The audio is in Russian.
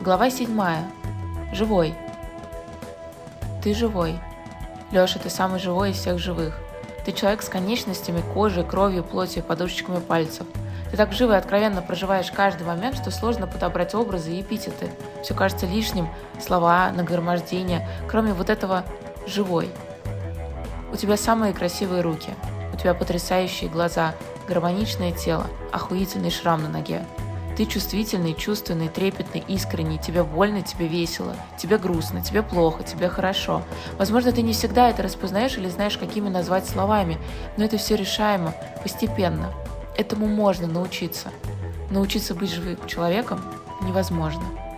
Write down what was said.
Глава седьмая. Живой. Ты живой. Леша, ты самый живой из всех живых. Ты человек с конечностями, кожей, кровью, плотью, подушечками пальцев. Ты так живо и откровенно проживаешь каждый момент, что сложно подобрать образы и эпитеты. Все кажется лишним, слова, нагромождение, кроме вот этого «живой». У тебя самые красивые руки, у тебя потрясающие глаза, гармоничное тело, охуительный шрам на ноге. Ты чувствительный, чувственный, трепетный, искренний, тебе больно, тебе весело, тебе грустно, тебе плохо, тебе хорошо. Возможно, ты не всегда это распознаешь или знаешь, какими назвать словами, но это все решаемо, постепенно. Этому можно научиться. Научиться быть живым человеком невозможно.